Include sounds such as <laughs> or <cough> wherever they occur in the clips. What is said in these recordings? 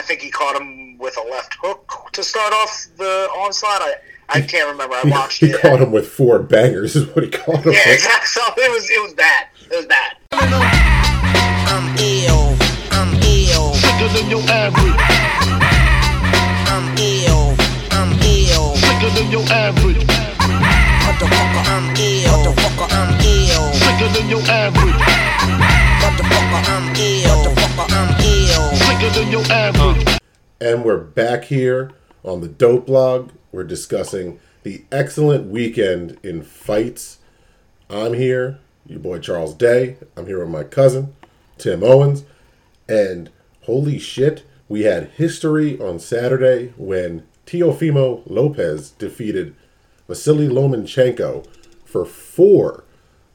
I think he caught him with a left hook to start off the onslaught. I, I can't remember. I watched he, he it. caught him with four bangers. <laughs> Is what he caught him. Yeah, with. exactly. So it was it was bad. It was bad. I'm ill. I'm ill. Sicker than your average. I'm ill. I'm ill. Sicker than your average. Motherfucker, I'm ill. Motherfucker, I'm ill. Sicker than your average. Motherfucker, I'm ill. Motherfucker, I'm ill. Sicker than your average. And we're back here on the Dope Blog. We're discussing the excellent weekend in fights. I'm here, your boy Charles Day. I'm here with my cousin, Tim Owens. And holy shit, we had history on Saturday when Teofimo Lopez defeated Vasily Lomachenko for four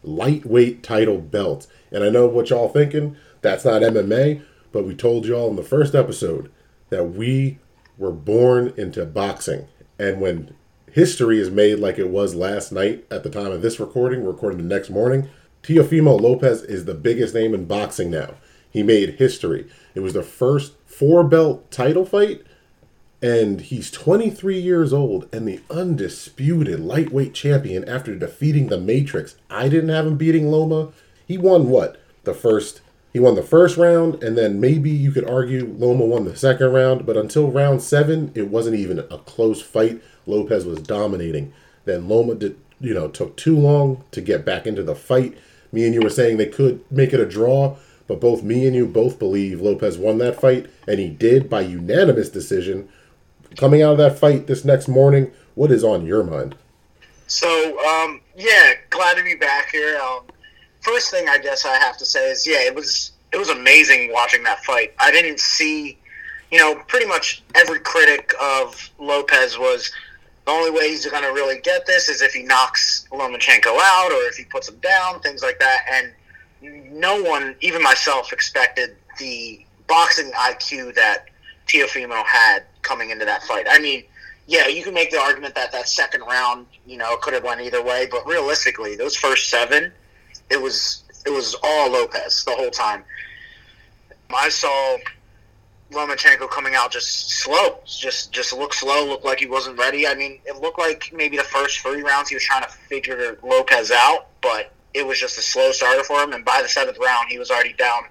lightweight title belts. And I know what y'all thinking. That's not MMA, but we told y'all in the first episode that we were born into boxing. And when history is made like it was last night at the time of this recording, we're recording the next morning, Teofimo Lopez is the biggest name in boxing now. He made history. It was the first four belt title fight and he's 23 years old and the undisputed lightweight champion after defeating the Matrix. I didn't have him beating Loma. He won what? The first he won the first round and then maybe you could argue Loma won the second round, but until round 7 it wasn't even a close fight. Lopez was dominating. Then Loma did, you know, took too long to get back into the fight. Me and you were saying they could make it a draw, but both me and you both believe Lopez won that fight and he did by unanimous decision coming out of that fight this next morning, what is on your mind? So, um, yeah, glad to be back here. Um, first thing I guess I have to say is, yeah, it was it was amazing watching that fight. I didn't see, you know, pretty much every critic of Lopez was the only way he's going to really get this is if he knocks Lomachenko out or if he puts him down, things like that. And no one, even myself, expected the boxing IQ that Teofimo had coming into that fight. I mean, yeah, you can make the argument that that second round, you know, could have went either way, but realistically, those first seven, it was it was all Lopez the whole time. I saw Lomachenko coming out just slow, just just looked slow, looked like he wasn't ready. I mean, it looked like maybe the first three rounds he was trying to figure Lopez out, but it was just a slow starter for him. And by the seventh round, he was already down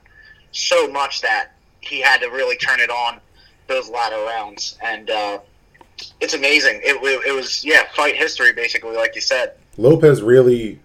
so much that he had to really turn it on those latter rounds. And uh, it's amazing. It, it, it was yeah, fight history basically, like you said. Lopez really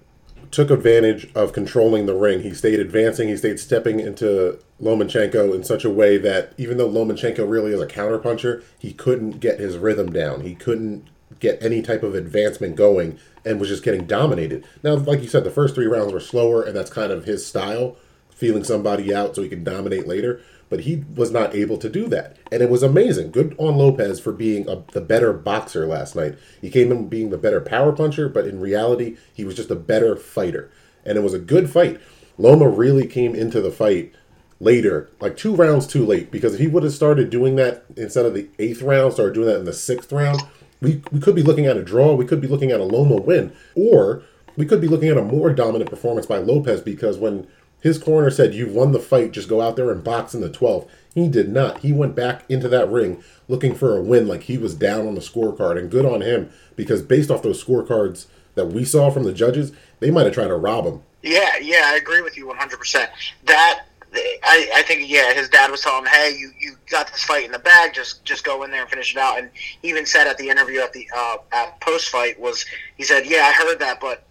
took advantage of controlling the ring. He stayed advancing, he stayed stepping into Lomachenko in such a way that even though Lomachenko really is a counterpuncher, he couldn't get his rhythm down. He couldn't get any type of advancement going and was just getting dominated. Now, like you said, the first three rounds were slower, and that's kind of his style, feeling somebody out so he can dominate later. But he was not able to do that. And it was amazing. Good on Lopez for being a, the better boxer last night. He came in being the better power puncher, but in reality, he was just a better fighter. And it was a good fight. Loma really came into the fight later, like two rounds too late, because if he would have started doing that instead of the eighth round, started doing that in the sixth round, we, we could be looking at a draw. We could be looking at a Loma win. Or we could be looking at a more dominant performance by Lopez because when his corner said, You've won the fight, just go out there and box in the 12th. He did not. He went back into that ring looking for a win like he was down on the scorecard. And good on him because based off those scorecards that we saw from the judges, they might have tried to rob him. Yeah, yeah, I agree with you 100%. That I, I think yeah, his dad was telling him, "Hey, you, you got this fight in the bag. Just just go in there and finish it out." And he even said at the interview at the uh, at post fight was he said, "Yeah, I heard that, but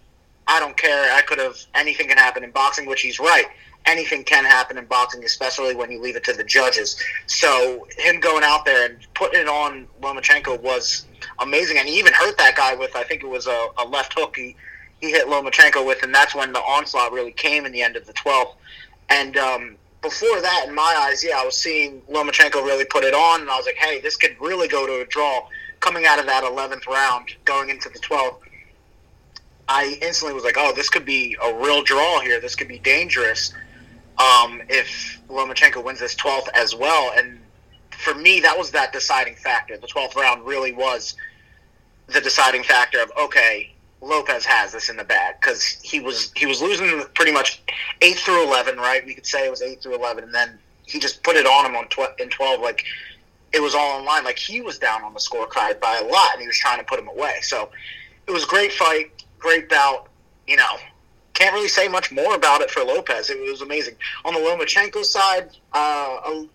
I don't care. I could have anything can happen in boxing, which he's right. Anything can happen in boxing, especially when you leave it to the judges. So him going out there and putting it on Lomachenko was amazing, and he even hurt that guy with I think it was a, a left hook he he hit Lomachenko with, and that's when the onslaught really came in the end of the 12th. And um, before that, in my eyes, yeah, I was seeing Lomachenko really put it on, and I was like, hey, this could really go to a draw coming out of that 11th round, going into the 12th. I instantly was like, oh, this could be a real draw here. This could be dangerous um, if Lomachenko wins this 12th as well. And for me, that was that deciding factor. The 12th round really was the deciding factor of, okay, Lopez has this in the bag because he was he was losing pretty much eight through eleven, right? We could say it was eight through eleven, and then he just put it on him on tw- in twelve. Like it was all in line. Like he was down on the scorecard by a lot, and he was trying to put him away. So it was a great fight, great bout. You know, can't really say much more about it for Lopez. It was amazing. On the Lomachenko side, uh, a,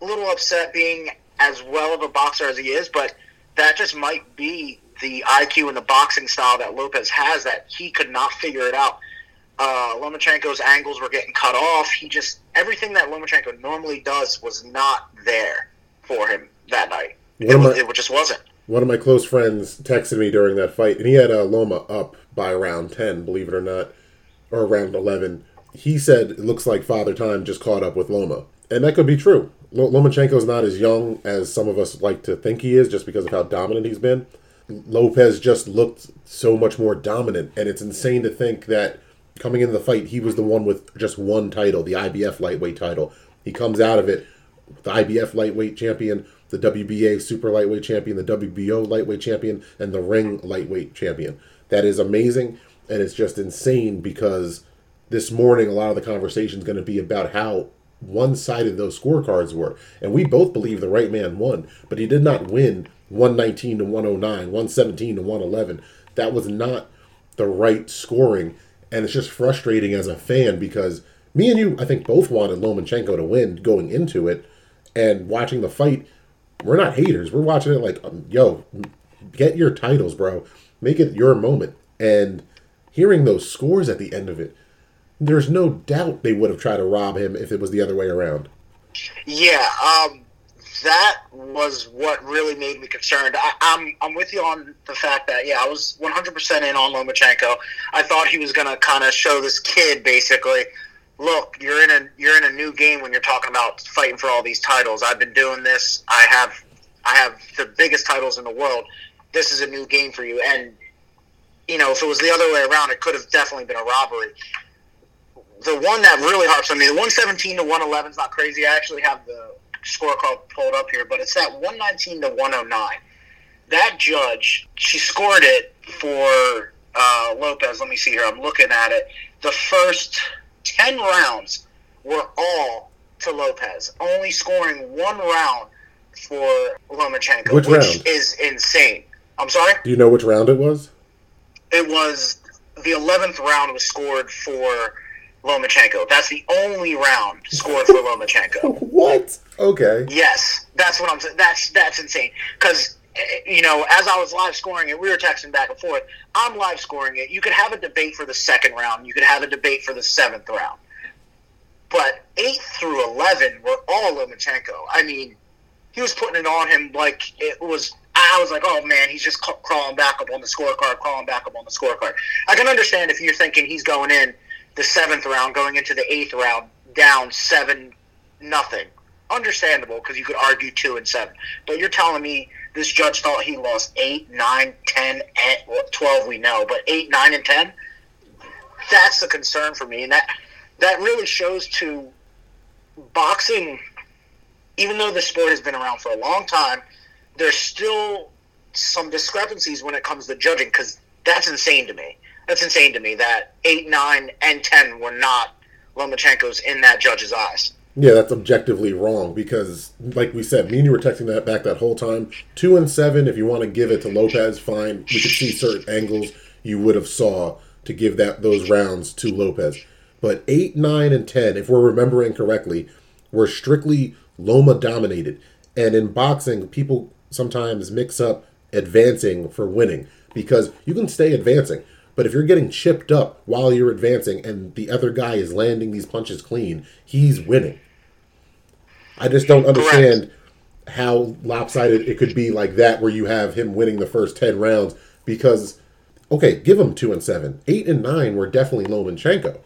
a little upset being as well of a boxer as he is, but that just might be the IQ and the boxing style that Lopez has that he could not figure it out. Uh, Lomachenko's angles were getting cut off. He just everything that Lomachenko normally does was not there for him that night. It, was, it just wasn't. One of my close friends texted me during that fight, and he had uh, Loma up by around 10, believe it or not, or around 11. He said it looks like Father Time just caught up with Loma. And that could be true. Lo- Lomachenko's not as young as some of us like to think he is just because of how dominant he's been. Lopez just looked so much more dominant, and it's insane to think that coming into the fight, he was the one with just one title, the IBF lightweight title. He comes out of it the IBF lightweight champion, the WBA super lightweight champion, the WBO lightweight champion, and the ring lightweight champion. That is amazing, and it's just insane because this morning a lot of the conversation is going to be about how one-sided those scorecards were, and we both believe the right man won, but he did not win 119 to 109, 117 to 111. That was not the right scoring, and it's just frustrating as a fan because me and you, I think, both wanted Lomachenko to win going into it, and watching the fight, we're not haters. We're watching it like, um, yo, get your titles, bro. Make it your moment. And hearing those scores at the end of it, there's no doubt they would have tried to rob him if it was the other way around. Yeah, um, that was what really made me concerned. I, I'm I'm with you on the fact that yeah, I was 100% in on Lomachenko. I thought he was to kind of show this kid basically, look, you're in a you're in a new game when you're talking about fighting for all these titles. I've been doing this. I have I have the biggest titles in the world. This is a new game for you, and you know if it was the other way around, it could have definitely been a robbery the one that really harps on me, the 117 to 111 is not crazy. I actually have the scorecard pulled up here, but it's that 119 to 109. That judge, she scored it for uh, Lopez. Let me see here. I'm looking at it. The first 10 rounds were all to Lopez, only scoring one round for Lomachenko, Which which is insane. I'm sorry? Do you know which round it was? it was the 11th round was scored for Lomachenko. That's the only round scored for Lomachenko. <laughs> What? Okay. Yes, that's what I'm saying. That's that's insane. Because eh, you know, as I was live scoring it, we were texting back and forth. I'm live scoring it. You could have a debate for the second round. You could have a debate for the seventh round. But eight through eleven were all Lomachenko. I mean, he was putting it on him like it was. I was like, oh man, he's just crawling back up on the scorecard, crawling back up on the scorecard. I can understand if you're thinking he's going in the seventh round, going into the eighth round, down seven nothing. Understandable because you could argue two and seven. But you're telling me this judge thought he lost eight, nine, ten, and well, twelve. We know, but eight, nine, and ten. That's the concern for me, and that that really shows to boxing. Even though the sport has been around for a long time, there's still some discrepancies when it comes to judging because that's insane to me. That's insane to me that eight, nine, and ten were not Lomachenko's in that judge's eyes. Yeah, that's objectively wrong because, like we said, me and you were texting that back that whole time. Two and seven, if you want to give it to Lopez, fine. We could see certain angles you would have saw to give that those rounds to Lopez. But eight, nine, and ten, if we're remembering correctly, were strictly Loma dominated. And in boxing, people sometimes mix up advancing for winning because you can stay advancing. But if you're getting chipped up while you're advancing and the other guy is landing these punches clean, he's winning. I just don't understand how lopsided it could be like that, where you have him winning the first ten rounds. Because, okay, give him two and seven, eight and nine were definitely Lomachenko.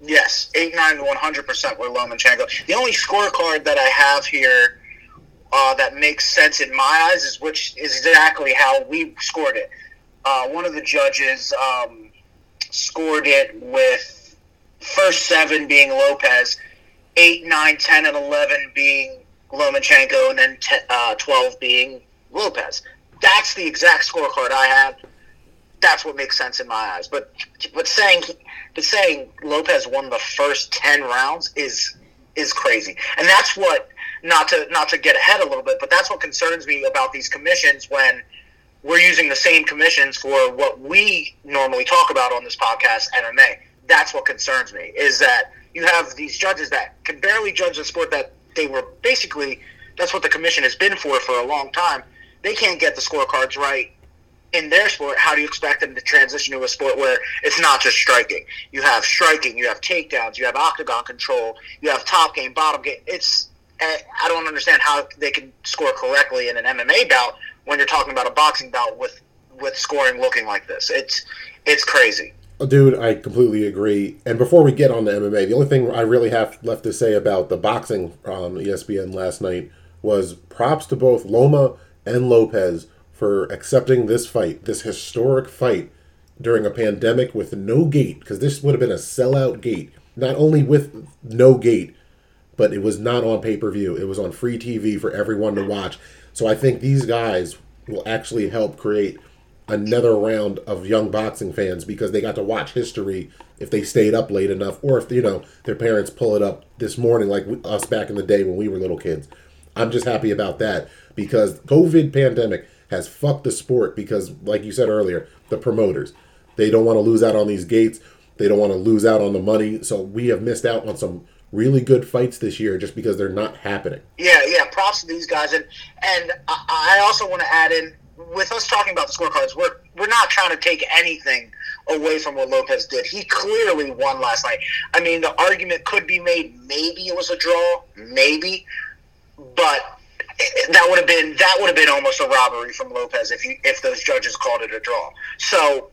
Yes, eight, nine, one hundred percent were Lomachenko. The only scorecard that I have here uh, that makes sense in my eyes is which is exactly how we scored it. Uh, one of the judges um, scored it with first seven being Lopez, eight, nine, ten, and eleven being Lomachenko, and then te- uh, twelve being Lopez. That's the exact scorecard I have. That's what makes sense in my eyes. But but saying but saying Lopez won the first ten rounds is is crazy, and that's what not to not to get ahead a little bit, but that's what concerns me about these commissions when we're using the same commissions for what we normally talk about on this podcast, MMA. That's what concerns me is that you have these judges that can barely judge the sport that they were basically. That's what the commission has been for for a long time. They can't get the scorecards right in their sport, how do you expect them to transition to a sport where it's not just striking? You have striking, you have takedowns, you have octagon control, you have top game, bottom game. It's I don't understand how they can score correctly in an MMA bout when you're talking about a boxing bout with with scoring looking like this. It's it's crazy. Oh, Dude, I completely agree. And before we get on to MMA, the only thing I really have left to say about the boxing on ESPN last night was props to both Loma and Lopez for accepting this fight, this historic fight during a pandemic with no gate, because this would have been a sellout gate. Not only with no gate, but it was not on pay per view. It was on free TV for everyone to watch. So I think these guys will actually help create another round of young boxing fans because they got to watch history if they stayed up late enough, or if you know their parents pull it up this morning like us back in the day when we were little kids. I'm just happy about that because COVID pandemic has fucked the sport because, like you said earlier, the promoters they don't want to lose out on these gates. They don't want to lose out on the money. So we have missed out on some really good fights this year just because they're not happening. Yeah, yeah. Props to these guys, and and I also want to add in with us talking about the scorecards. We're we're not trying to take anything away from what Lopez did. He clearly won last night. I mean, the argument could be made. Maybe it was a draw. Maybe, but that would have been that would have been almost a robbery from Lopez if you if those judges called it a draw. So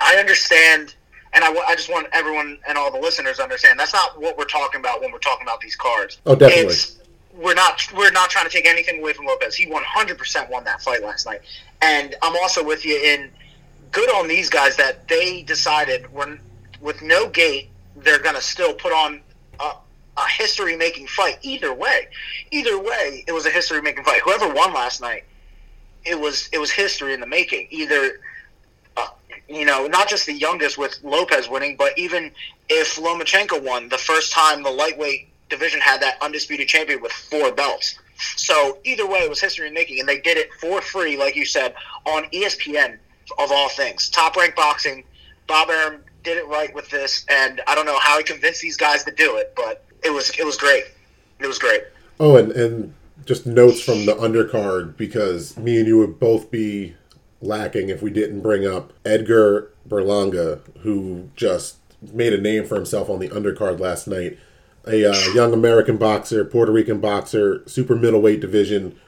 I understand, and I, just want everyone and all the listeners to understand that's not what we're talking about when we're talking about these cards. Oh, definitely. It's, we're not we're not trying to take anything away from Lopez. He 100% won that fight last night, and I'm also with you in good on these guys that they decided when with no gate they're going to still put on a, a history making fight. Either way, either way, it was a history making fight. Whoever won last night, it was it was history in the making. Either you know, not just the youngest with Lopez winning, but even if Lomachenko won, the first time the lightweight division had that undisputed champion with four belts. So either way, it was history making, and they did it for free, like you said, on ESPN of all things. Top ranked boxing. Bob Arum did it right with this, and I don't know how he convinced these guys to do it, but it was it was great. It was great. Oh, and, and just notes from the undercard because me and you would both be lacking if we didn't bring up Edgar Berlanga, who just made a name for himself on the undercard last night. A uh, young American boxer, Puerto Rican boxer, super middleweight division,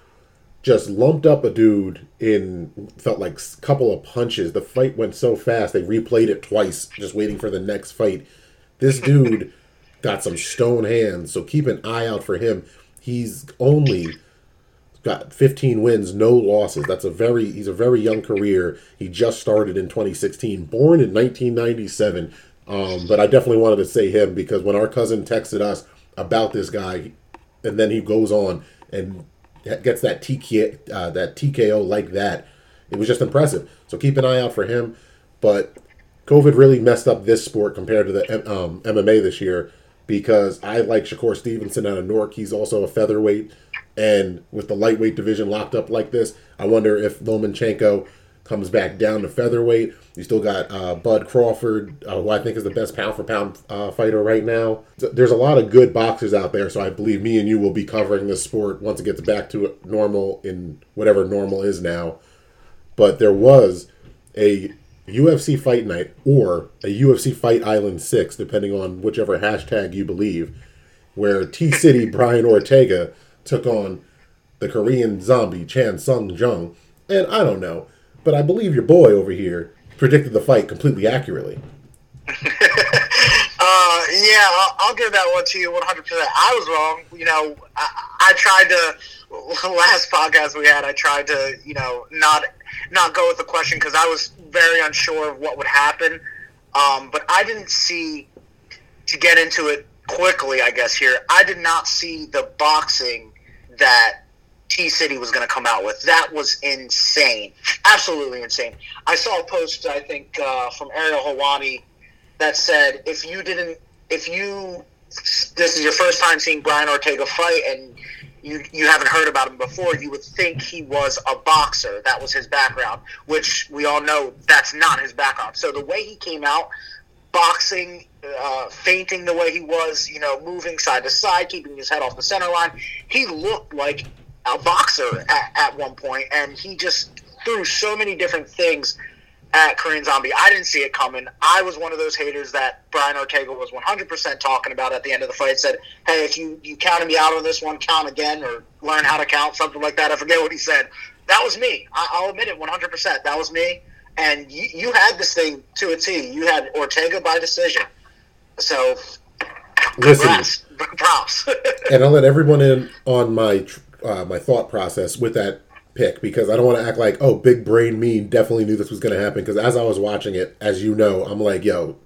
just lumped up a dude in felt like a couple of punches. The fight went so fast they replayed it twice, just waiting for the next fight. This dude got some stone hands, so keep an eye out for him. He's only got 15 wins, no losses. That's a very he's a very young career. He just started in 2016, born in 1997. Um, but I definitely wanted to say him because when our cousin texted us about this guy, and then he goes on and gets that TK uh, that TKO like that, it was just impressive. So keep an eye out for him. But COVID really messed up this sport compared to the um, MMA this year because I like Shakur Stevenson out of Newark. He's also a featherweight, and with the lightweight division locked up like this, I wonder if Lomachenko comes back down to featherweight. You still got uh, Bud Crawford, uh, who I think is the best pound for pound uh, fighter right now. There's a lot of good boxers out there, so I believe me and you will be covering this sport once it gets back to normal in whatever normal is now. But there was a UFC Fight Night or a UFC Fight Island 6, depending on whichever hashtag you believe, where T City Brian Ortega took on the Korean zombie Chan Sung Jung. And I don't know, but I believe your boy over here predicted the fight completely accurately. <laughs> Uh, yeah, I'll, I'll give that one to you 100%. I was wrong. You know, I, I tried to, <laughs> last podcast we had, I tried to, you know, not not go with the question because I was very unsure of what would happen. Um, but I didn't see, to get into it quickly, I guess, here, I did not see the boxing that T City was going to come out with. That was insane. Absolutely insane. I saw a post, I think, uh, from Ariel Helwani that said if you didn't if you this is your first time seeing Brian Ortega fight, and you you haven't heard about him before, you would think he was a boxer. That was his background, which we all know that's not his background. So the way he came out, boxing, uh, feinting the way he was, you know, moving side to side, keeping his head off the center line, he looked like a boxer at, at one point, and he just threw so many different things at Korean Zombie. I didn't see it coming. I was one of those haters that Brian Ortega was 100% talking about at the end of the fight. Said, "Hey, if you you counted me out on this one, count again or learn how to count, something like that." I forget what he said. That was me. I, I'll admit it 100%. That was me. And you, you had this thing to a T. You had Ortega by decision. So, Listen, props. <laughs> and I'll let everyone in on my uh, my thought process with that pick because I don't want to act like oh big brain me definitely knew this was going to happen because as I was watching it as you know I'm like yo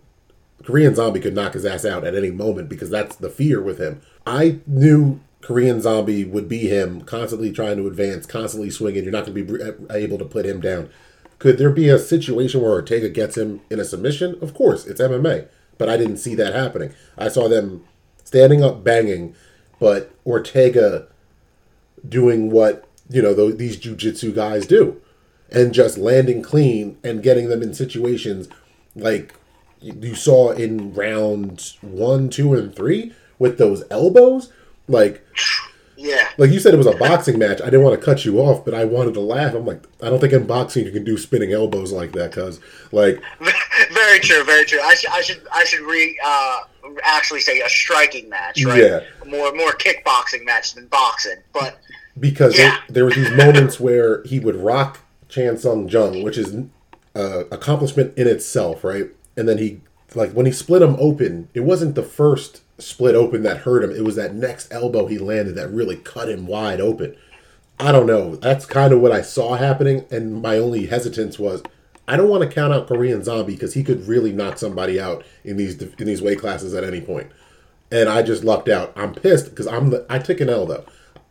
Korean Zombie could knock his ass out at any moment because that's the fear with him. I knew Korean Zombie would be him constantly trying to advance, constantly swinging. You're not going to be able to put him down. Could there be a situation where Ortega gets him in a submission? Of course, it's MMA, but I didn't see that happening. I saw them standing up banging, but Ortega doing what you know th- these jujitsu guys do, and just landing clean and getting them in situations like you you saw in round one, two, and three with those elbows. Like, yeah. like you said, it was a boxing match. I didn't want to cut you off, but I wanted to laugh. I'm like, I don't think in boxing you can do spinning elbows like that, cause like, <laughs> very true, very true. I should, I should, I should re uh, actually say a striking match, right? Yeah. More, more kickboxing match than boxing. But because Yeah. there, there were these moments where he would rock Chan Sung Jung, which is uh, accomplishment in itself, right? And then he, like, when he split him open, it wasn't the first split open that hurt him. It was that next elbow he landed that really cut him wide open. I don't know. That's kind of what I saw happening, and my only hesitance was I don't want to count out Korean Zombie because he could really knock somebody out in these in these weight classes at any point. And I just lucked out. I'm pissed because I'm the, I took an L though.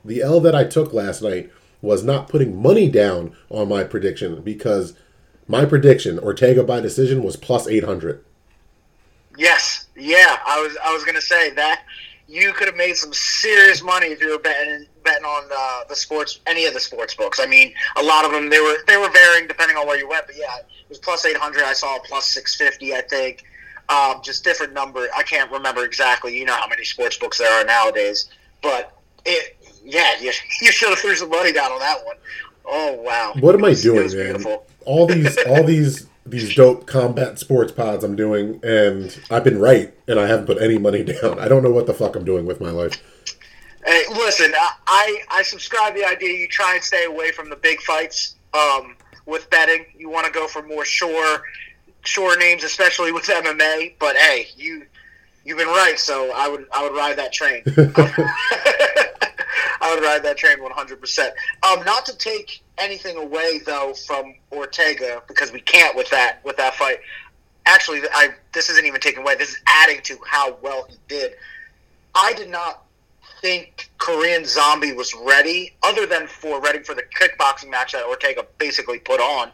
The L that I took last night was not putting money down on my prediction because my prediction Ortega by decision was plus 800. Yes, yeah, I was, I was gonna say that you could have made some serious money if you were betting, betting on uh, the sports, any of the sports books. I mean, a lot of them they were, they were varying depending on where you went. But yeah, it was plus eight hundred. I saw a plus six fifty. I think. Um, just different number. I can't remember exactly. You know how many sports books there are nowadays, but it, yeah, you, <laughs> you should have threw some money down on that one. Oh wow! What am It I doing, man? All these all these <laughs> these dope combat sports pods I'm doing and I've been right and I haven't put any money <laughs> down. I don't know what the fuck I'm doing with my life. Hey, listen, I, I subscribe the idea you try and stay away from the big fights um, with betting. You want to go for more sure sure names, especially with <laughs> MMA. But hey, you you've been right, so I would I would ride that train. <laughs> I would ride that train one hundred percent. Um, not to take anything away though from Ortega because we can't with that with that fight. Actually, I this isn't even taken away. This is adding to how well he did. I did not think Korean Zombie was ready, other than for ready for the kickboxing match that Ortega basically put on.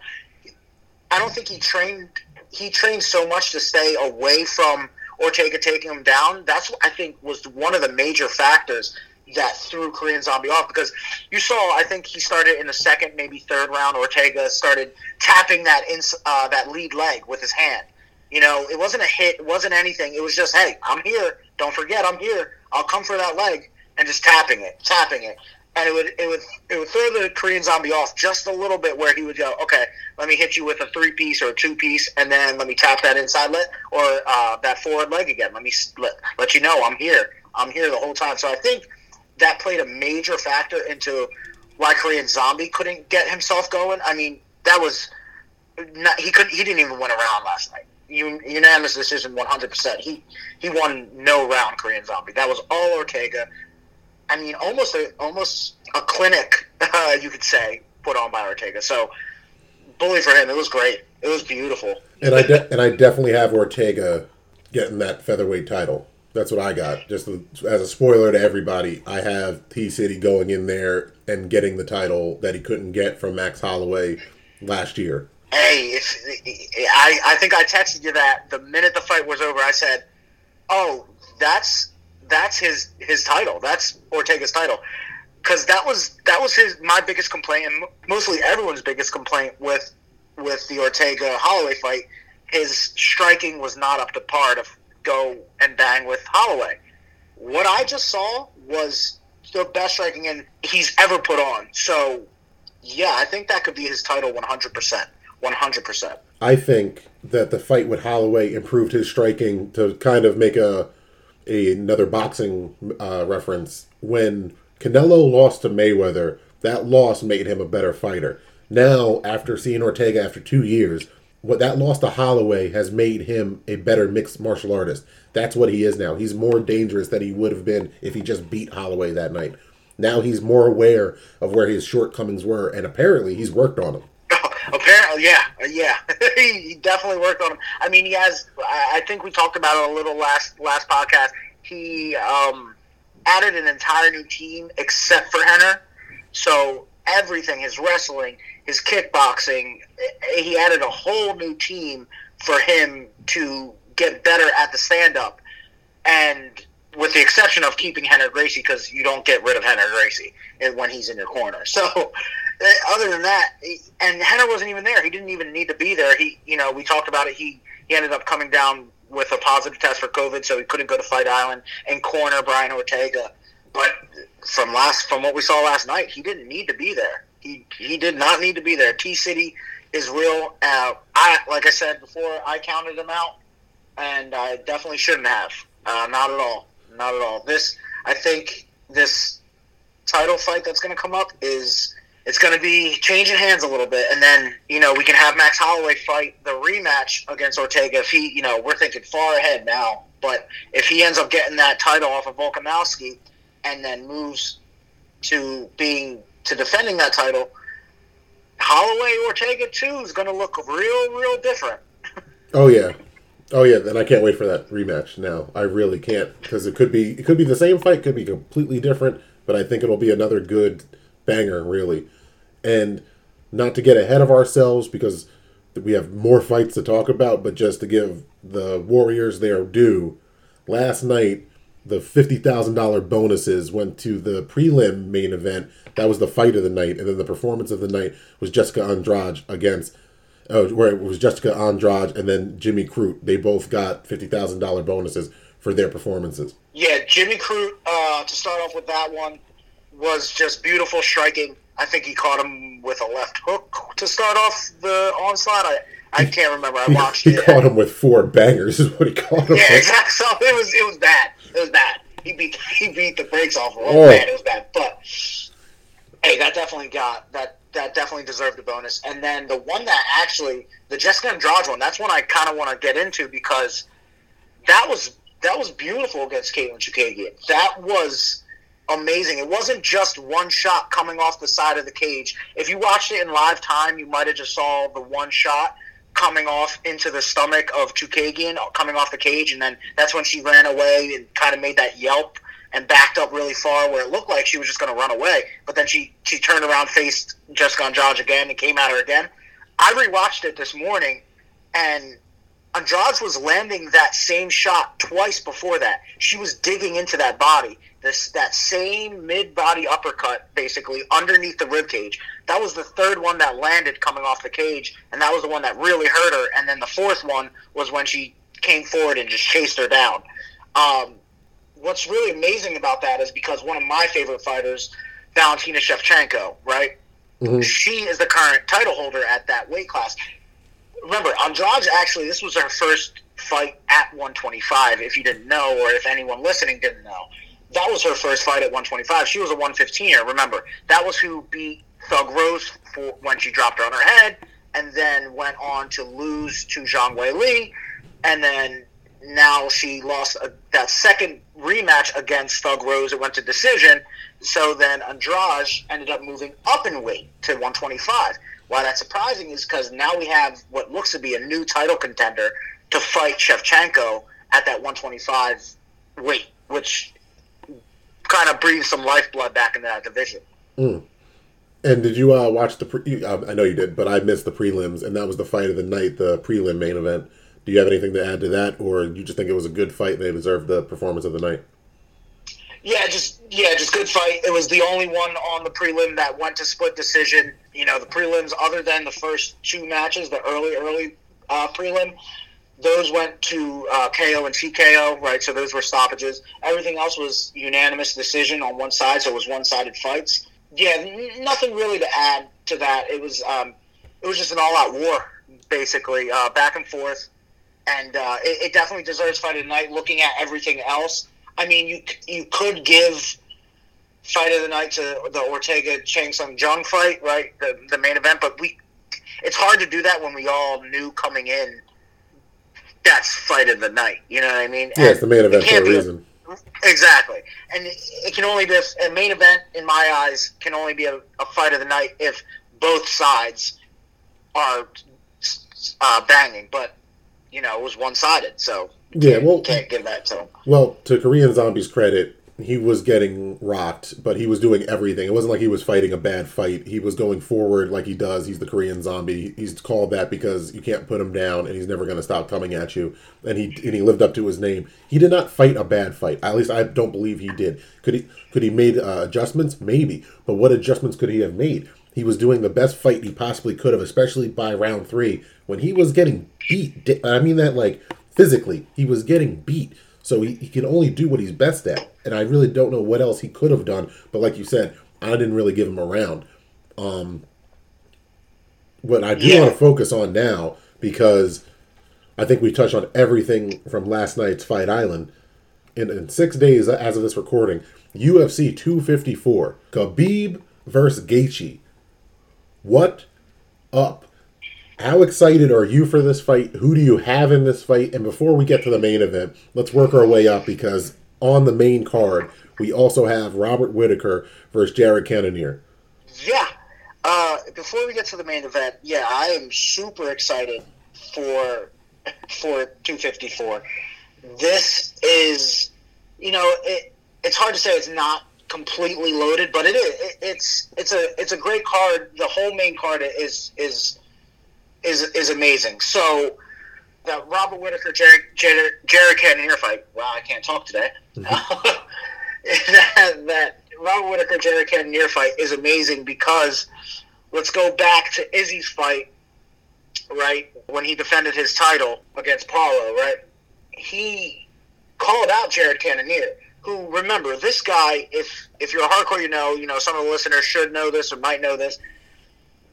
I don't think he trained. He trained so much to stay away from Ortega taking him down. That's what I think was one of the major factors that threw Korean Zombie off because you saw. I think he started in the second, maybe third round. Ortega started tapping that uh, that lead leg with his hand. You know, it wasn't a hit. It wasn't anything. It was just, hey, I'm here. Don't forget, I'm here. I'll come for that leg, and just tapping it, tapping it, and it would it would it would throw the Korean Zombie off just a little bit, where he would go, okay, let me hit you with a three piece or a two piece, and then let me tap that inside leg or uh, that forward leg again. Let me let, let you know I'm here. I'm here the whole time. So I think that played a major factor into why Korean Zombie couldn't get himself going. I mean, that was not, he couldn't. He didn't even win a round last night. Un- Unanimous decision, one hundred percent. He he won no round. Korean Zombie. That was all Ortega. I mean, almost a almost a clinic, <laughs> uh, you could say, put on by Ortega. So, bully for him. It was great. It was beautiful. And I de- and I definitely have Ortega getting that featherweight title. That's what I got. Just as a spoiler to everybody, I have T City going in there and getting the title that he couldn't get from Max Holloway last year. Hey, if I I think I texted you that the minute the fight was over. I said, "Oh, that's that's his his title. That's Ortega's title. Because that was that was his my biggest complaint, and mostly everyone's biggest complaint with with the Ortega Holloway fight. His striking was not up to par to go and bang with Holloway. What I just saw was the best striking in he's ever put on. So, yeah, I think that could be his title 100%. 100%. I think that the fight with Holloway improved his striking to kind of make a, a another boxing uh, reference. When Canelo lost to Mayweather, that loss made him a better fighter. Now, after seeing Ortega after two years, what that loss to Holloway has made him a better mixed martial artist. That's what he is now. He's more dangerous than he would have been if he just beat Holloway that night. Now he's more aware of where his shortcomings were, and apparently he's worked on them. <laughs> Apparently, yeah, yeah, <laughs> he definitely worked on him. I mean, he has. I think we talked about it a little last last podcast. He um, added an entire new team except for Rener, so everything his wrestling, his kickboxing, he added a whole new team for him to get better at the stand up, and with the exception of keeping Rener Gracie because you don't get rid of Rener Gracie when he's in your corner. So uh, other than that, and Rener wasn't even there. He didn't even need to be there. He, you know, we talked about it. He he ended up coming down with a positive test for COVID, so he couldn't go to Fight Island and corner Brian Ortega. But from last from what we saw last night, he didn't need to be there. He he did not need to be there. T City is real. Uh, I like I said before, I counted him out, and I definitely shouldn't have. Uh, not at all. Not at all. This I think this title fight that's going to come up is it's going to be changing hands a little bit, and then you know we can have Max Holloway fight the rematch against Ortega if he, you know, we're thinking far ahead now. But if he ends up getting that title off of Volkanovski and then moves to being to defending that title, Holloway Ortega two is going to look real, real different. Oh yeah, oh yeah, and I can't wait for that rematch. Now I really can't because it could be it could be the same fight, could be completely different, but I think it'll be another good banger, really. And not to get ahead of ourselves because we have more fights to talk about, but just to give the Warriors their due. Last night, the fifty thousand dollar bonuses went to the prelim main event. That was the fight of the night, and then the performance of the night was Jessica Andrade against, uh, where it was Jessica Andrade and then Jimmy Crute. They both got fifty thousand dollar bonuses for their performances. Yeah, Jimmy Crute. Uh, to start off with that one was just beautiful striking. I think he caught him with a left hook to start off the onslaught. I, I can't remember. I watched he it. caught him with four bangers. <laughs> Is what he caught him. Yeah, with. exactly. <laughs> So it was it was bad. It was bad. He beat <laughs> he beat the brakes off. It was Oh. bad. It was bad. But hey, that definitely got that. That definitely deserved a bonus. And then the one that actually the Jessica Andrade one. That's one I kind of want to get into because that was that was beautiful against Katlyn Chookagian. That was amazing. It wasn't just one shot coming off the side of the cage. If you watched it in live time, you might have just saw the one shot coming off into the stomach of Chookagian, coming off the cage, and then that's when she ran away and kind of made that yelp and backed up really far where it looked like she was just going to run away. But then she she turned around, faced Jessica Andrade again, and came at her again. I rewatched it this morning, and Andrade was landing that same shot twice before that. She was digging into that body, this that same mid body uppercut, basically underneath the rib cage. That was the third one that landed coming off the cage, and that was the one that really hurt her. And then the fourth one was when she came forward and just chased her down. Um, what's really amazing about that is because one of my favorite fighters, Valentina Shevchenko, right? She is the current title holder at that weight class remember, Andrade actually, this was her first fight at 125. If you didn't know, or if anyone listening didn't know, that was her first fight at 125. She was a 115er. Remember, that was who beat Thug Rose for when she dropped her on her head, and then went on to lose to Zhang Weili, and then now she lost a, that second rematch against Thug Rose. It went to decision. So then Andrade ended up moving up in weight to 125. Why that's surprising is because now we have what looks to be a new title contender to fight Shevchenko at that 125 weight, which kind of breathes some lifeblood back into that division. And did you uh, watch the? Pre- uh, I know you did, but I missed the prelims, and that was the fight of the night, the prelim main event. Do you have anything to add to that, or you just think it was a good fight and they deserved the performance of the night? Yeah, just yeah, just good fight. It was the only one on the prelim that went to split decision. You know, the prelims, other than the first two matches, the early early uh, prelim, those went to uh, KO and TKO. Right, so those were stoppages. Everything else was unanimous decision on one side, so it was one sided fights. Yeah, nothing really to add to that. It was um, it was just an all out war, basically, uh, back and forth, and uh, it, it definitely deserves fight of the night. Looking at everything else. I mean, you you could give fight of the night to the Ortega Chan Sung Jung fight, right? The the main event, but we it's hard to do that when we all knew coming in that's fight of the night. You know what I mean? Yeah, it's the main event for a reason. Exactly, and it, it can only be a, a main event in my eyes can only be a, a fight of the night if both sides are uh, banging. But you know, it was one sided, so Yeah, well, can't give that to them. Well, to Korean Zombie's credit, he was getting rocked, but he was doing everything. It wasn't like he was fighting a bad fight. He was going forward like he does. He's the Korean Zombie. He's called that because you can't put him down, and he's never going to stop coming at you. And he and he lived up to his name. He did not fight a bad fight. At least I don't believe he did. Could he? Could he made uh, adjustments? Maybe. But what adjustments could he have made? He was doing the best fight he possibly could have, especially by round three when he was getting beat. I mean that like physically, he was getting beat. So he, he can only do what he's best at. And I really don't know what else he could have done. But like you said, I didn't really give him a round. Um, what I do Yeah. want to focus on now, because I think we touched on everything from last night's Fight Island. In, in six days as of this recording, UFC 254, Khabib versus Gaethje. What up? How excited are you for this fight? Who do you have in this fight? And before we get to the main event, let's work our way up because on the main card, we also have Robert Whitaker versus Jared Cannonier. Yeah. Uh, before we get to the main event, yeah, I am super excited for for 254. This is, you know, it, it's hard to say it's not completely loaded, but it is. It, it's it's a it's a great card. The whole main card is is is is amazing. So the Robert Whitaker Jared Jared, Jared Cannonier fight. Wow, I can't talk today. Mm-hmm. <laughs> that, that Robert Whitaker Jared Cannonier fight is amazing because let's go back to Izzy's fight, right? When he defended his title against Paulo, right? He called out Jared Cannonier, who remember this guy. If if you're a hardcore, you know, you know some of the listeners should know this or might know this.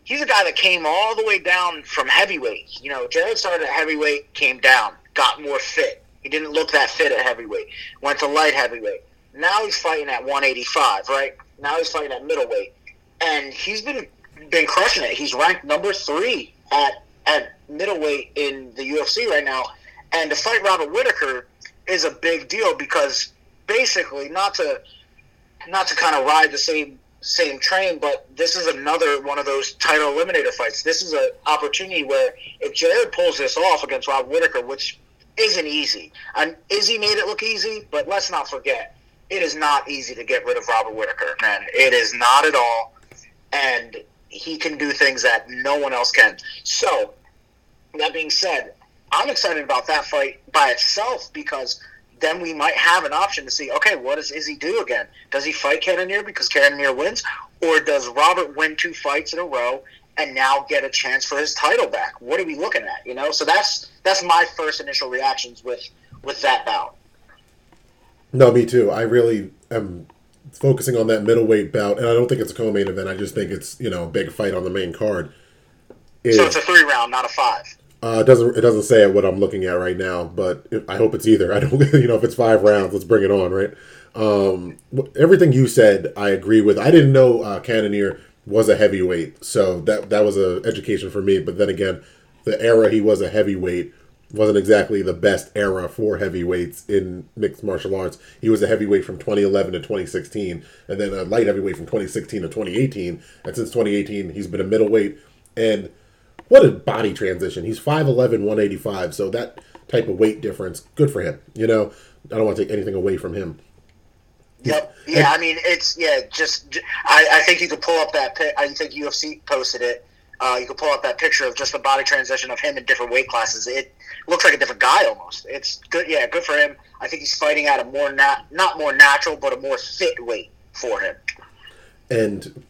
He's a guy that came all the way down from heavyweight. You know, Jared started at heavyweight, came down, got more fit. He didn't look that fit at heavyweight. Went to light heavyweight. Now he's fighting at 185, right? Now he's fighting at middleweight, and he's been been crushing it. He's ranked number three at at middleweight in the UFC right now, and to fight Robert Whitaker is a big deal because basically not to not to kind of ride the same same train, but this is another one of those title eliminator fights. This is an opportunity where if Jared pulls this off against Rob Whitaker, which isn't easy, and Izzy made it look easy, but let's not forget, it is not easy to get rid of Robert Whitaker, man. It is not at all, and he can do things that no one else can. So, that being said, I'm excited about that fight by itself because then we might have an option to see, okay, what does Izzy do again? Does he fight Cannonier because Cannonier wins? Or does Robert win two fights in a row and now get a chance for his title back? What are we looking at? You know, so that's that's my first initial reactions with with that bout. No, me too. I really am focusing on that middleweight bout, and I don't think it's a co-main event. I just think it's you know a big fight on the main card. Is, So it's a three round, not a five. Uh, it doesn't it doesn't say what I'm looking at right now, but I hope it's either. <laughs> I don't you know if it's five rounds, let's bring it on, right? Um, everything you said, I agree with. I didn't know uh, Cannonier was a heavyweight, so that that was a education for me. But then again, the era he was a heavyweight wasn't exactly the best era for heavyweights in mixed martial arts. He was a heavyweight from 2011 to 2016, and then a light heavyweight from 2016 to 2018. And since 2018, he's been a middleweight and what a body transition. He's 5'11, 185. So that type of weight difference, good for him. You know, I don't want to take anything away from him. Yep. Yeah, I mean, it's yeah. Just I, I think you could pull up that. I think UFC posted it. Uh, you can pull up that picture of just the body transition of him in different weight classes. It looks like a different guy almost. It's good. Yeah, good for him. I think he's fighting at a more nat- not more natural, but a more fit weight for him. And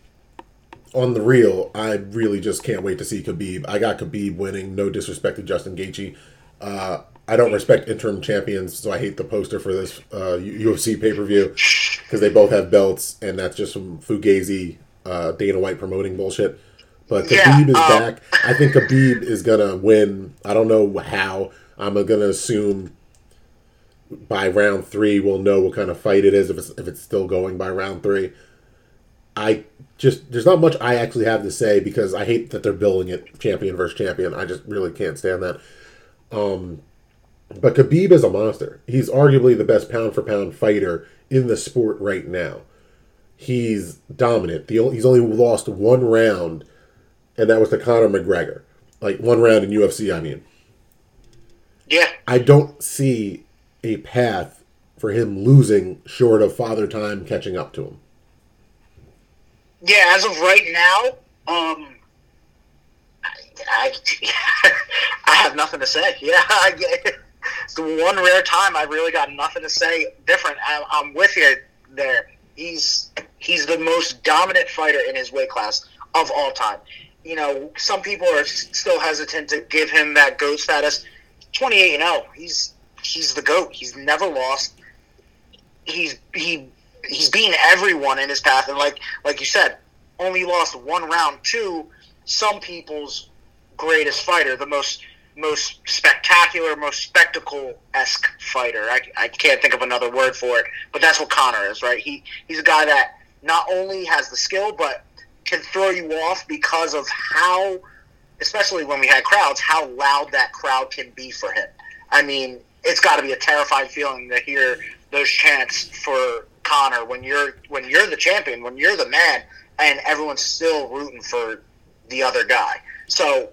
on the real, I really just can't wait to see Khabib. I got Khabib winning. No disrespect to Justin Gaethje. Uh, I don't respect interim champions, so I hate the poster for this uh, UFC pay per view because they both have belts, and that's just some fugazi uh, Dana White promoting bullshit. But Yeah, Khabib is um, back. I think Khabib is gonna win. I don't know how. I'm gonna assume by round three we'll know what kind of fight it is if it's if it's still going by round three. I just there's not much I actually have to say because I hate that they're billing it champion versus champion. I just really can't stand that. Um, but Khabib is a monster. He's arguably the best pound for pound fighter in the sport right now. He's dominant. The only, he's only lost one round, and that was to Conor McGregor. Like one round in UFC, I mean. Yeah, I don't see a path for him losing short of Father Time catching up to him. Yeah. As of right now, um, I, I, <laughs> I have nothing to say. <laughs> Yeah, I it's the one rare time I really got nothing to say different. I, I'm with you there. He's he's the most dominant fighter in his weight class of all time. You know, some people are still hesitant to give him that goat status. 28 and 0. He's he's the goat. He's never lost. He's he he's beaten everyone in his path, and like like you said, only lost one round to some people's greatest fighter, the most most spectacular, most spectacle esque fighter. I, I can't think of another word for it, but that's what Conor is, right? He he's a guy that not only has the skill, but can throw you off because of how, especially when we had crowds, how loud that crowd can be for him. I mean, it's got to be a terrifying feeling to hear those chants for Conor when you're when you're the champion, when you're the man, and everyone's still rooting for the other guy. So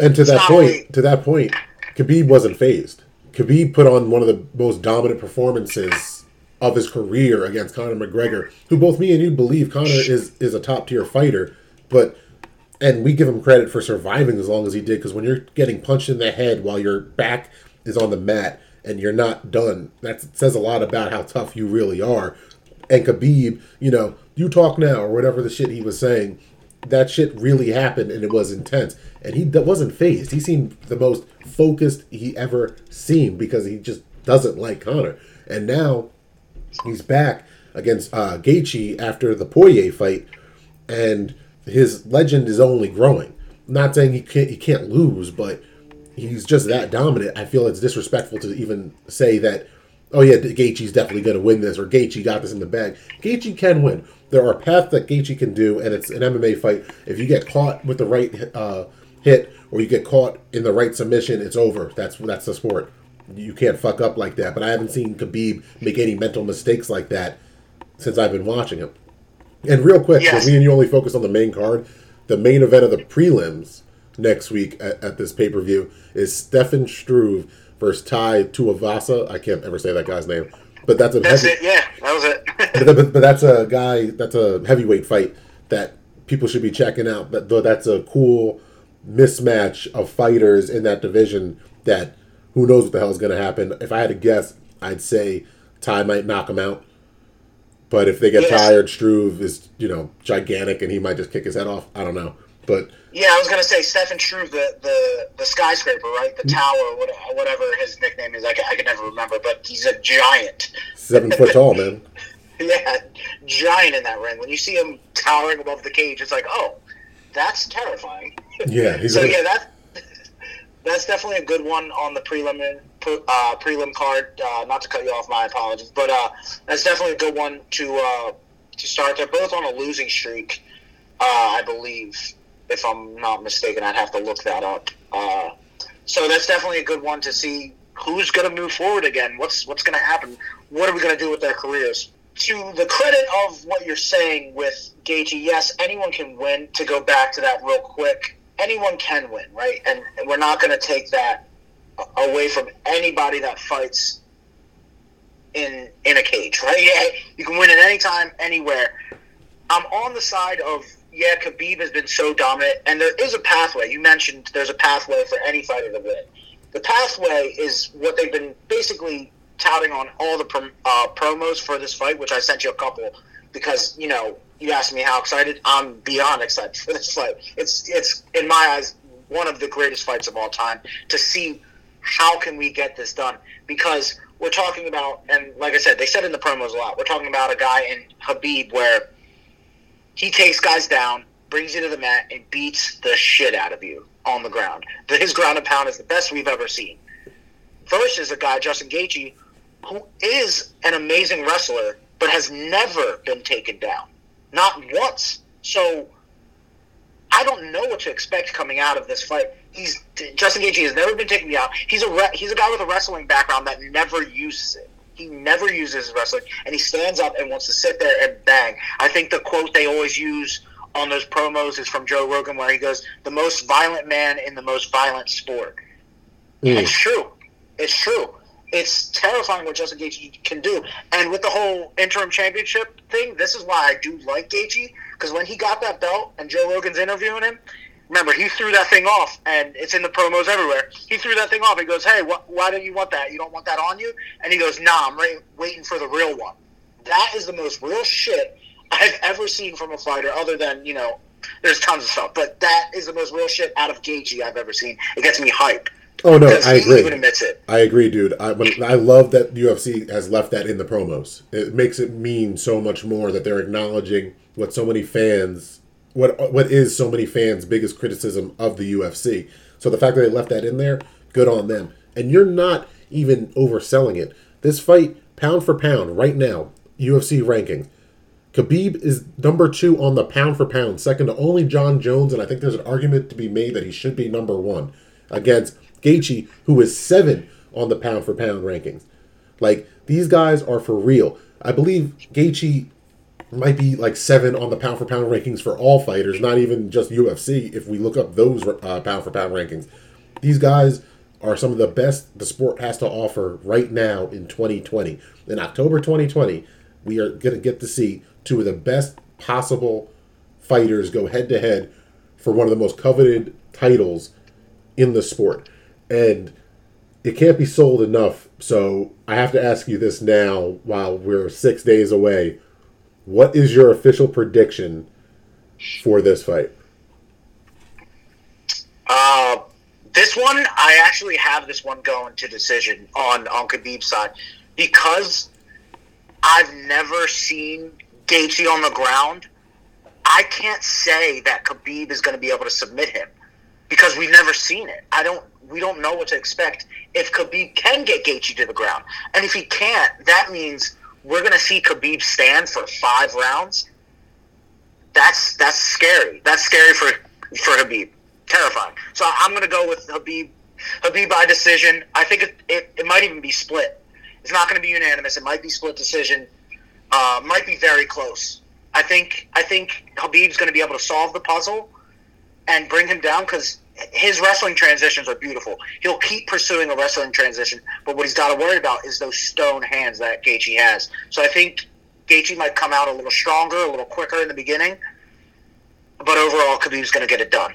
And to that point, really- to that point, Khabib wasn't fazed. Khabib put on one of the most dominant performances of his career against Conor McGregor, who both me and you believe Conor is is a top tier fighter, but and we give him credit for surviving as long as he did because when you're getting punched in the head while your back is on the mat and you're not done, that says a lot about how tough you really are. And Khabib, you know, you talk now or whatever the shit he was saying, that shit really happened and it was intense. And he wasn't fazed. He seemed the most focused he ever seemed because he just doesn't like Conor. And now he's back against uh, Gaethje after the Poirier fight, and his legend is only growing. not saying he can't he can't lose, but he's just that dominant. I feel it's disrespectful to even say that. Oh yeah, Gaethje's definitely going to win this, or Gaethje got this in the bag. Gaethje can win. There are paths that Gaethje can do, and it's an MMA fight. If you get caught with the right uh, hit, or you get caught in the right submission, it's over. That's that's the sport. You can't fuck up like that. But I haven't seen Khabib make any mental mistakes like that since I've been watching him. And real quick, Yes. me and you only focus on the main card. The main event of the prelims next week at, at this pay per view is Stefan Struve versus Tai Tuivasa. I can't ever say that guy's name, but that's a That's heavy, it. Yeah, that was it. <laughs> but, but, but that's a guy. That's a heavyweight fight that people should be checking out. But though that's a cool mismatch of fighters in that division. That who knows what the hell is going to happen. If I had to guess, I'd say Tai might knock him out. But if they get Yes. tired, Struve is you know gigantic and he might just kick his head off. I don't know, but yeah, I was gonna say Stefan Struve, the, the the skyscraper, right? The tower, whatever his nickname is. I can, I can never remember, but he's a giant. seven foot tall, man. <laughs> Yeah, giant in that ring. When you see him towering above the cage, it's like, oh, that's terrifying. Yeah, he's <laughs> so yeah, that <laughs> that's definitely a good one on the prelim uh, prelim card. Uh, not to cut you off, my apologies, but uh, that's definitely a good one to uh, to start. They're both on a losing streak, uh, I believe, if I'm not mistaken. I'd have to look that up. Uh, so that's definitely a good one to see who's going to move forward again. What's what's going to happen? What are we going to do with their careers? To the credit of what you're saying with Gaethje, yes, anyone can win. To go back to that real quick, anyone can win, right? And we're not going to take that away from anybody that fights in in a cage, right? Yeah, <laughs> you can win at any time, anywhere. I'm on the side of yeah, Khabib has been so dominant, and there is a pathway. You mentioned there's a pathway for any fighter to win. The pathway is what they've been basically touting on all the prom- uh, promos for this fight, which I sent you a couple because you know you asked me how excited. I'm beyond excited for this fight. It's it's in my eyes one of the greatest fights of all time. To see how can we get this done because we're talking about, and like I said, they said in the promos a lot. We're talking about a guy in Khabib where he takes guys down, brings you to the mat, and beats the shit out of you on the ground. His ground and pound is the best we've ever seen. Versus a guy, Justin Gaethje, who is an amazing wrestler, but has never been taken down, not once. So I don't know what to expect coming out of this fight. He's Justin Gaethje has never been taken down. He's a he's a guy with a wrestling background that never uses it. He never uses his wrestling, and he stands up and wants to sit there and bang. I think the quote they always use on those promos is from Joe Rogan, where he goes, "The most violent man in the most violent sport." Mm. It's true. It's true. It's terrifying what Justin Gaethje can do. And with the whole interim championship thing, this is why I do like Gaethje because when he got that belt and Joe Rogan's interviewing him, remember he threw that thing off, and it's in the promos everywhere. He threw that thing off. He goes, "Hey, wh- why don't you want that? You don't want that on you?" And he goes, "Nah, I'm waiting for the real one." That is the most real shit I've ever seen from a fighter, other than you know, there's tons of stuff, but that is the most real shit out of Gaethje I've ever seen. It gets me hype. Oh no, I agree. even admits it. I agree, dude. I when, I love that UFC has left that in the promos. It makes it mean so much more that they're acknowledging what so many fans, what what is so many fans' biggest criticism of the UFC. So the fact that they left that in there, good on them. And you're not even overselling it. This fight, pound for pound, right now, UFC ranking. Khabib is number two on the pound for pound, second to only Jon Jones, and I think there's an argument to be made that he should be number one against Gaethje, who is seven on the pound for pound rankings. Like these guys are for real. I believe Gaethje might be like seven on the pound for pound rankings for all fighters, not even just UFC. If we look up those uh, pound for pound rankings, these guys are some of the best the sport has to offer right now in 2020. In October 2020, we are going to get to see two of the best possible fighters go head to head for one of the most coveted titles in the sport. And it can't be sold enough. So I have to ask you this now while we're six days away. What is your official prediction for this fight? Uh, this one, I actually have this one going to decision on on Khabib's side because I've never seen Gaethje on the ground. I can't say that Khabib is going to be able to submit him because we've never seen it. I don't. We don't know what to expect if Khabib can get Gaethje to the ground, and if he can't, that means we're going to see Khabib stand for five rounds. That's that's scary. That's scary for for Khabib. Terrifying. So I'm going to go with Khabib. Khabib by decision. I think it, it, it might even be split. It's not going to be unanimous. It might be split decision. Uh, might be very close. I think I think Khabib's going to be able to solve the puzzle and bring him down because his wrestling transitions are beautiful. He'll keep pursuing a wrestling transition, but what he's got to worry about is those stone hands that Gaethje has. So I think Gaethje might come out a little stronger, a little quicker in the beginning, but overall, Khabib's going to get it done.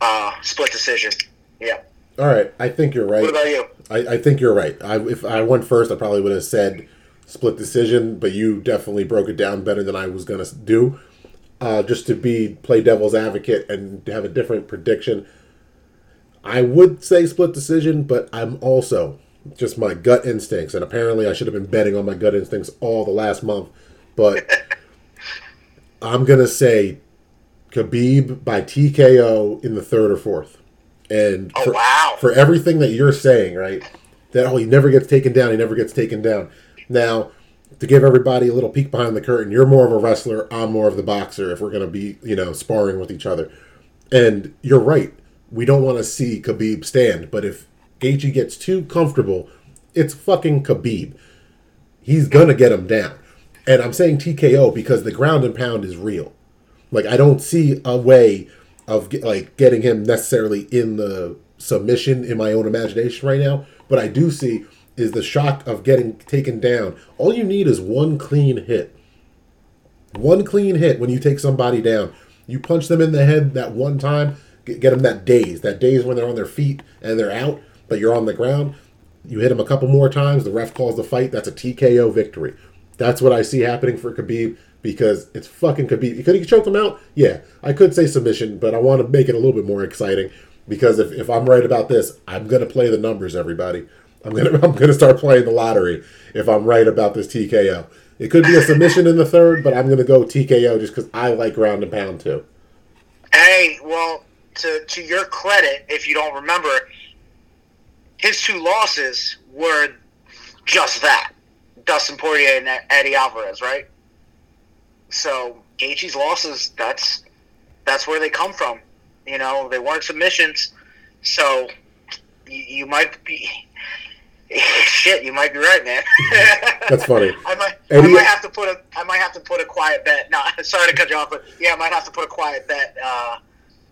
Uh, split decision. Yeah. All right, I think you're right. What about you? I, I think you're right. I, if I went first, I probably would have said split decision, but you definitely broke it down better than I was going to do. Uh, just to be play devil's advocate and have a different prediction, I would say split decision, but I'm also just my gut instincts, and apparently I should have been betting on my gut instincts all the last month, but <laughs> I'm gonna say Khabib by TKO in the third or fourth. And Oh, for, wow. for everything that you're saying, right? That oh, he never gets taken down. He never gets taken down. Now, to give everybody a little peek behind the curtain, you're more of a wrestler. I'm more of the boxer. If we're gonna be, you know, sparring with each other, and you're right. We don't want to see Khabib stand, but if Gaethje gets too comfortable, it's fucking Khabib. He's gonna get him down. And I'm saying TKO because the ground and pound is real. Like I don't see a way of like getting him necessarily in the submission in my own imagination right now, but I do see is the shock of getting taken down. All you need is one clean hit. One clean hit when you take somebody down. You punch them in the head that one time, get, them that daze. That daze when they're on their feet and they're out, but you're on the ground. You hit him a couple more times, the ref calls the fight. That's a TKO victory. That's what I see happening for Khabib because it's fucking Khabib. Could he choke him out? Yeah, I could say submission, but I want to make it a little bit more exciting because if, if I'm right about this, I'm gonna play the numbers, everybody. I'm gonna <laughs> I'm gonna start playing the lottery if I'm right about this TKO. It could be a submission in the third, but I'm gonna go TKO just because I like ground and pound too. Hey, well, to to your credit, if you don't remember, his two losses were just that: Dustin Poirier and Eddie Alvarez, right? So Gaethje's losses, that's that's where they come from. You know, they weren't submissions, so you, you might be. <laughs> Shit, you might be right, man. <laughs> That's funny. I might, Eddie- I might have to put a, I might have to put a quiet bet. No, <laughs> sorry to cut you off, but yeah, I might have to put a quiet bet. Uh,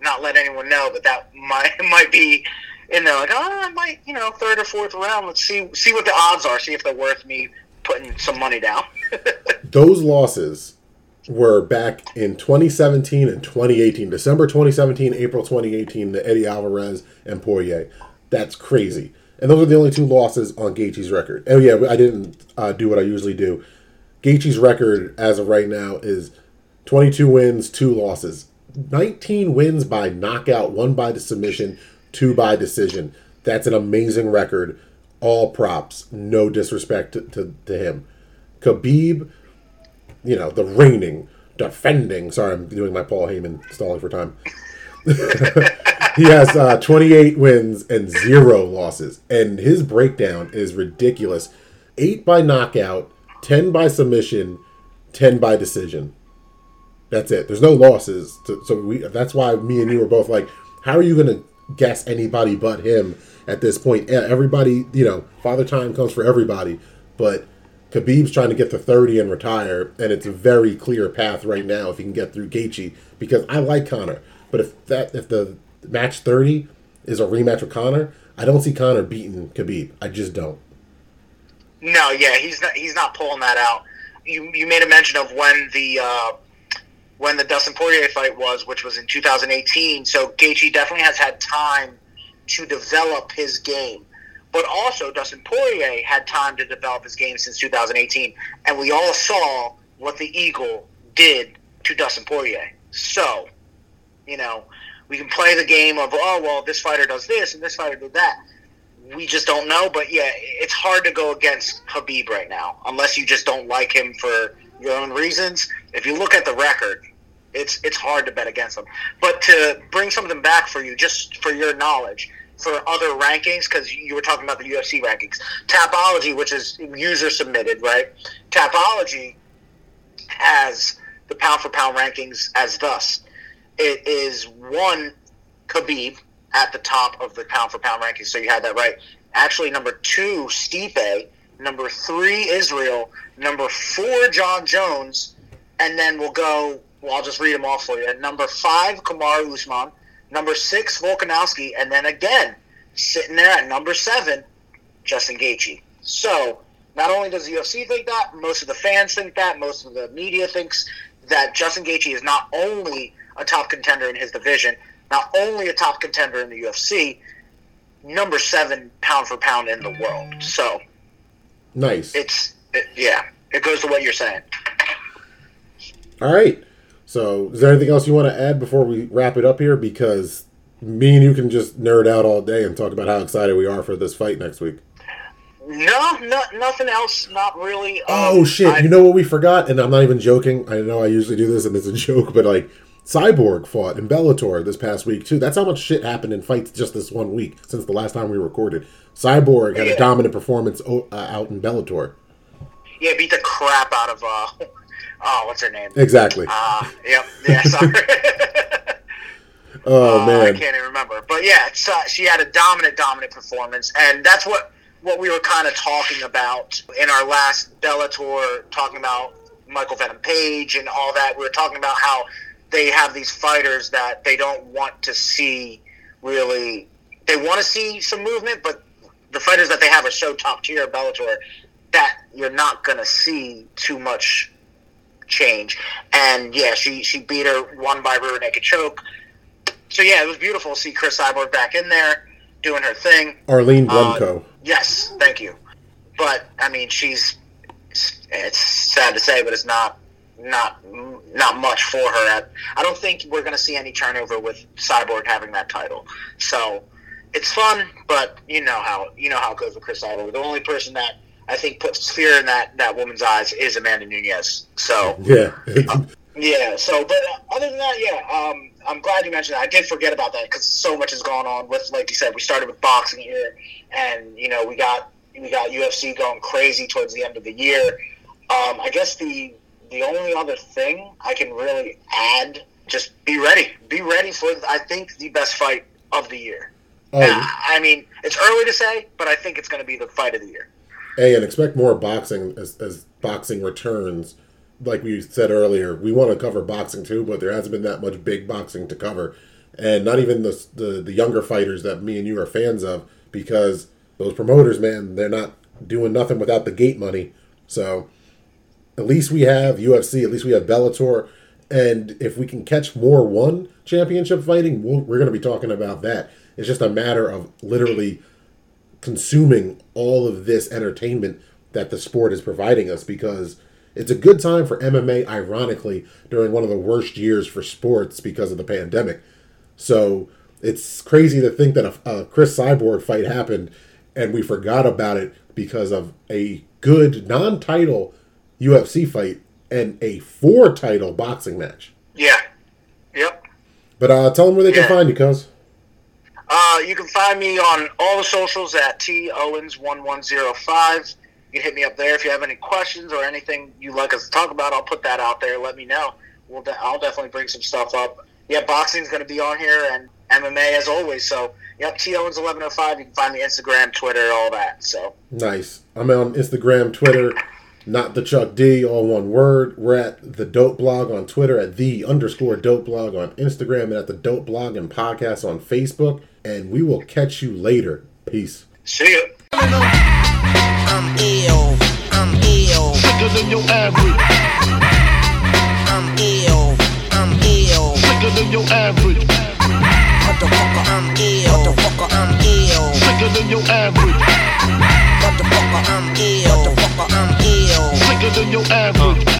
not let anyone know, but that might <laughs> might be in there. Like, oh, I might, you know, third or fourth round. Let's see see what the odds are. See if they're worth me putting some money down. <laughs> Those losses were back in 2017 and 2018. December 2017, April 2018, the Eddie Alvarez and Poirier. That's crazy. And those are the only two losses on Gaethje's record. Oh yeah, I didn't uh, do what I usually do. Gaethje's record as of right now is 22 wins, two losses. 19 wins by knockout, one by the submission, two by decision. That's an amazing record. All props. No disrespect to, to, to him. Khabib, you know, the reigning, defending. Sorry, I'm doing my Paul Heyman stalling for time. <laughs> he has uh, 28 wins and zero losses, and his breakdown is ridiculous. Eight by knockout, 10 by submission, 10 by decision. That's it. There's no losses. To, so we. That's why me and you were both like, how are you going to guess anybody but him at this point? Everybody, you know, Father Time comes for everybody, but Khabib's trying to get to 30 and retire, and it's a very clear path right now if he can get through Gaethje. Because I like Conor, but if that if the match 30 is a rematch with Conor, I don't see Conor beating Khabib. I just don't. No, yeah, he's not. He's not pulling that out. You you made a mention of when the uh, when the Dustin Poirier fight was, which was in 2018. So Gaethje definitely has had time to develop his game, but also Dustin Poirier had time to develop his game since 2018, and we all saw what the Eagle did to Dustin Poirier. So, you know, we can play the game of oh well, this fighter does this and this fighter did that we just don't know. But yeah, it's hard to go against Khabib right now unless you just don't like him for your own reasons. If you look at the record, it's it's hard to bet against them. But to bring some of them back for you, just for your knowledge, for other rankings, because you were talking about the UFC rankings, Tapology, which is user submitted, right? Tapology has the pound for pound rankings as thus: it is one Khabib at the top of the pound for pound rankings. So you had that right. Actually, number two, Stipe. Number three, Israel. Number four, Jon Jones. And then we'll go. Well, I'll just read them off for you. Number five, Kamaru Usman. Number six, Volkanovski. And then again, sitting there at number seven, Justin Gaethje. So not only does the UFC think that, most of the fans think that, most of the media thinks that Justin Gaethje is not only a top contender in his division, not only a top contender in the UFC, number seven pound for pound in the world. So Nice. it's it, yeah, it goes to what you're saying. All right. So, is there anything else you want to add before we wrap it up here? Because me and you can just nerd out all day and talk about how excited we are for this fight next week. No, no, nothing else. Not really. Um, Oh shit! I- you know what we forgot? And I'm not even joking. I know I usually do this, and it's a <laughs> joke, but like Cyborg fought in Bellator this past week too. That's how much shit happened in fights just this one week since the last time we recorded. Cyborg had a dominant performance uh, out in Bellator. yeah, beat the crap out of uh, oh, what's her name? Exactly. Uh, yep. Yeah, sorry. <laughs> oh Uh, I can't even remember. But yeah, it's, uh, she had a dominant, dominant performance, and that's what what we were kind of talking about in our last Bellator, talking about Michael Venom Page and all that. We were talking about how they have these fighters that they don't want to see really. They want to see some movement, but the fighters that they have are so top tier Bellator that you're not going to see too much change. And yeah, she she beat her one by rear naked choke. So yeah, it was beautiful to see Cris Cyborg back in there doing her thing. Arlene Uh, Yes, thank you. But I mean, she's it's sad to say, but it's not not not much for her. At, I don't think we're going to see any turnover with Cyborg having that title. So it's fun, but you know how you know how it goes with Cris Cyborg. The only person that I think puts fear in that that woman's eyes is Amanda Nunes. So Yeah. yeah. So, but uh, other than that, yeah. Um, I'm glad you mentioned that. I did forget about that because so much has gone on with, like you said, we started with boxing here, and you know we got we got UFC going crazy towards the end of the year. Um, I guess the the only other thing I can really add, just be ready. Be ready for I think the best fight of the year. oh, Uh, I mean, it's early to say, but I think it's going to be the fight of the year. Hey, and expect more boxing as, as boxing returns. Like we said earlier, we want to cover boxing too, but there hasn't been that much big boxing to cover, and not even the the, the younger fighters that me and you are fans of, because those promoters, man, they're not doing nothing without the gate money. So at least we have UFC, at least we have Bellator, and if we can catch more one championship fighting, we'll, we're going to be talking about that. It's just a matter of literally consuming all of this entertainment that the sport is providing us because it's a good time for MMA, ironically, during one of the worst years for sports because of the pandemic. So it's crazy to think that a, a Cris Cyborg fight happened and we forgot about it because of a good non title UFC fight and a four title boxing match. Yeah. Yep. But uh, tell them where they can find you, cuz. Uh, you can find me on all the socials at T Owens one one zero five. You can hit me up there if you have any questions or anything you'd like us to talk about. I'll put that out there. Let me know. We'll de- I'll definitely bring some stuff up. Yeah, boxing's going to be on here and MMA as always. So yep, T Owens eleven oh five. You can find me Instagram, Twitter, all that. So Nice. I'm on Instagram, Twitter, not the Chuck D, all one word. We're at the Dope Blog on Twitter, at the underscore Dope Blog on Instagram, and at the Dope Blog and Podcast on Facebook. And we will catch you later. Peace. see you. I'm ill, I'm ill, Sicker than your average. I'm ill, I'm ill. Sicker than your average. Motherfucker, I'm ill. Motherfucker, I'm ill. Sicker than your average. Motherfucker, I'm ill. Motherfucker, I'm ill. Sicker than your average.